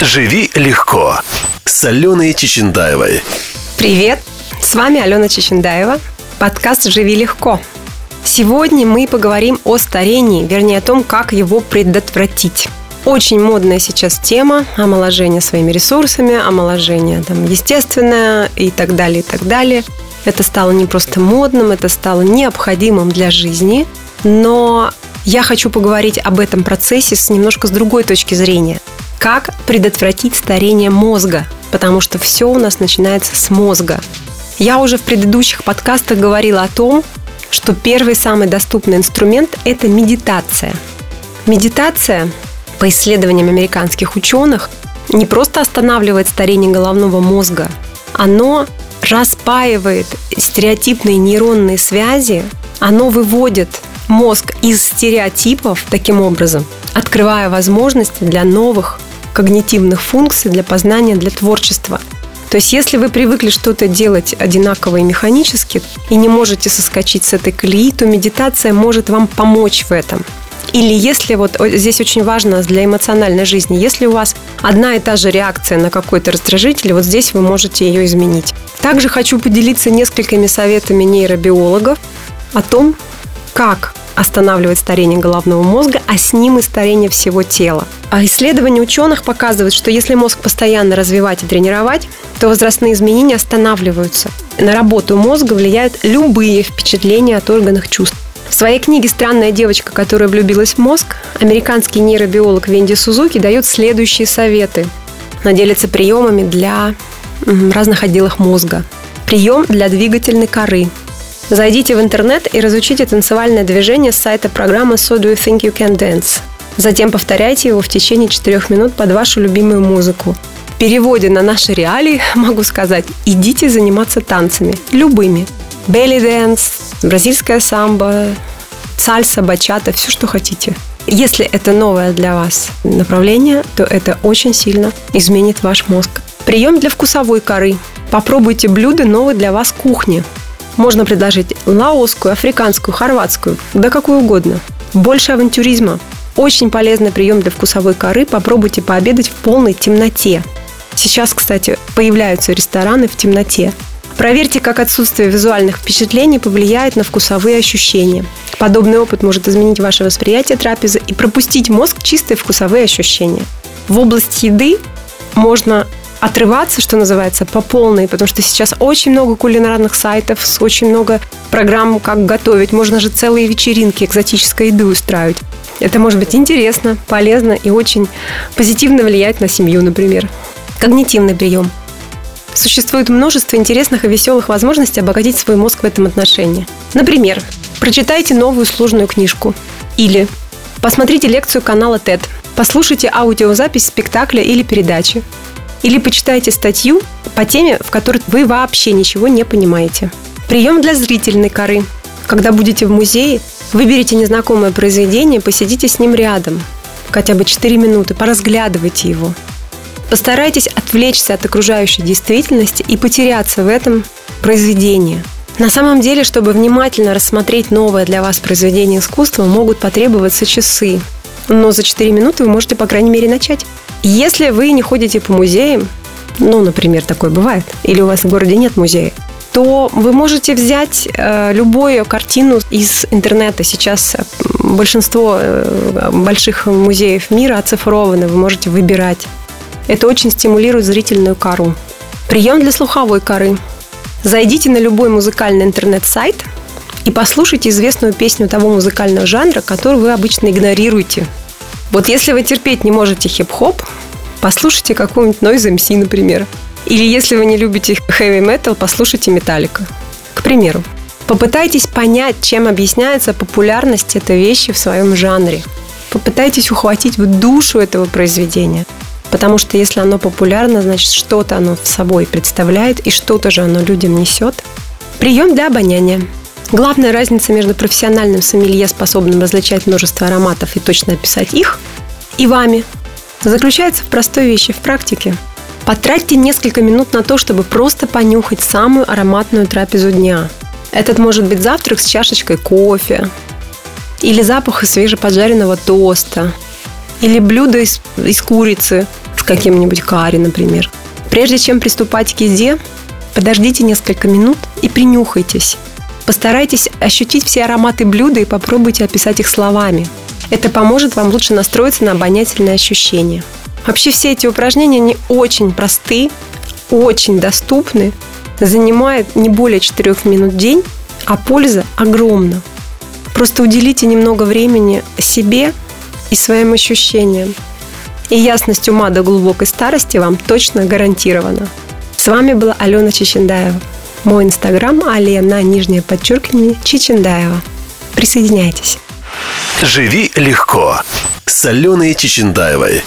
«Живи легко» с Аленой Чечендаевой. Привет! С вами Алена Чечендаева, подкаст «Живи легко». Сегодня мы поговорим о старении, вернее о том, как его предотвратить. Очень модная сейчас тема омоложения своими ресурсами, омоложение там, естественное и так далее, и так далее. Это стало не просто модным, это стало необходимым для жизни. Но я хочу поговорить об этом процессе с немножко с другой точки зрения. Как предотвратить старение мозга? Потому что все у нас начинается с мозга. Я уже в предыдущих подкастах говорила о том, что первый самый доступный инструмент – это медитация. Медитация, по исследованиям американских ученых, не просто останавливает старение головного мозга, оно распаивает стереотипные нейронные связи, оно выводит мозг из стереотипов таким образом, открывая возможности для новых когнитивных функций, для познания, для творчества. То есть, если вы привыкли что-то делать одинаково и механически и не можете соскочить с этой колеи, то медитация может вам помочь в этом. Или если вот здесь очень важно для эмоциональной жизни, если у вас одна и та же реакция на какой-то раздражитель, вот здесь вы можете ее изменить. Также хочу поделиться несколькими советами нейробиологов о том, как останавливать старение головного мозга, а с ним и старение всего тела. А исследования ученых показывают, что если мозг постоянно развивать и тренировать, то возрастные изменения останавливаются. На работу мозга влияют любые впечатления от органов чувств. В своей книге «Странная девочка, которая влюбилась в мозг» американский нейробиолог Венди Сузуки дает следующие советы. Она делится приемами для разных отделов мозга. Прием для двигательной коры. Зайдите в интернет и разучите танцевальное движение с сайта программы So Do You Think You Can Dance. Затем повторяйте его в течение 4 минут под вашу любимую музыку. В переводе на наши реалии могу сказать, идите заниматься танцами, любыми. Belly dance, бразильская самбо, сальса, бачата, все, что хотите. Если это новое для вас направление, то это очень сильно изменит ваш мозг. Прием для вкусовой коры. Попробуйте блюда новой для вас кухни. Можно предложить лаосскую, африканскую, хорватскую, да какую угодно. Больше авантюризма. Очень полезный прием для вкусовой коры. Попробуйте пообедать в полной темноте. Сейчас, кстати, появляются рестораны в темноте. Проверьте, как отсутствие визуальных впечатлений повлияет на вкусовые ощущения. Подобный опыт может изменить ваше восприятие трапезы и пропустить мозг чистые вкусовые ощущения. В область еды можно отрываться, что называется, по полной, потому что сейчас очень много кулинарных сайтов, очень много программ, как готовить. Можно же целые вечеринки экзотической еды устраивать. Это может быть интересно, полезно и очень позитивно влиять на семью, например. Когнитивный прием – Существует множество интересных и веселых возможностей обогатить свой мозг в этом отношении. Например, прочитайте новую сложную книжку. Или посмотрите лекцию канала TED. Послушайте аудиозапись спектакля или передачи. Или почитайте статью по теме, в которой вы вообще ничего не понимаете. Прием для зрительной коры. Когда будете в музее, выберите незнакомое произведение, посидите с ним рядом. Хотя бы 4 минуты, поразглядывайте его. Постарайтесь отвлечься от окружающей действительности и потеряться в этом произведении. На самом деле, чтобы внимательно рассмотреть новое для вас произведение искусства, могут потребоваться часы. Но за 4 минуты вы можете, по крайней мере, начать. Если вы не ходите по музеям, ну, например, такое бывает, или у вас в городе нет музея, то вы можете взять э, любую картину из интернета. Сейчас э, большинство э, больших музеев мира оцифрованы, вы можете выбирать. Это очень стимулирует зрительную кору. Прием для слуховой коры. Зайдите на любой музыкальный интернет-сайт и послушайте известную песню того музыкального жанра, который вы обычно игнорируете. Вот если вы терпеть не можете хип-хоп, послушайте какую-нибудь Noise MC, например. Или если вы не любите heavy metal, послушайте Металлика. К примеру. Попытайтесь понять, чем объясняется популярность этой вещи в своем жанре. Попытайтесь ухватить в душу этого произведения – Потому что если оно популярно, значит что-то оно в собой представляет и что-то же оно людям несет. Прием для обоняния. Главная разница между профессиональным сомелье, способным различать множество ароматов и точно описать их, и вами, заключается в простой вещи, в практике. Потратьте несколько минут на то, чтобы просто понюхать самую ароматную трапезу дня. Этот может быть завтрак с чашечкой кофе, или запах свежеподжаренного тоста, или блюдо из, из курицы, каким-нибудь карри, например. Прежде чем приступать к еде, подождите несколько минут и принюхайтесь. Постарайтесь ощутить все ароматы блюда и попробуйте описать их словами. Это поможет вам лучше настроиться на обонятельные ощущения. Вообще все эти упражнения, они очень просты, очень доступны, занимают не более 4 минут в день, а польза огромна. Просто уделите немного времени себе и своим ощущениям. И ясность ума до глубокой старости вам точно гарантирована. С вами была Алена Чечендаева. Мой инстаграм Алена, нижнее подчеркивание, Чечендаева. Присоединяйтесь. «Живи легко» с Аленой Чечендаевой.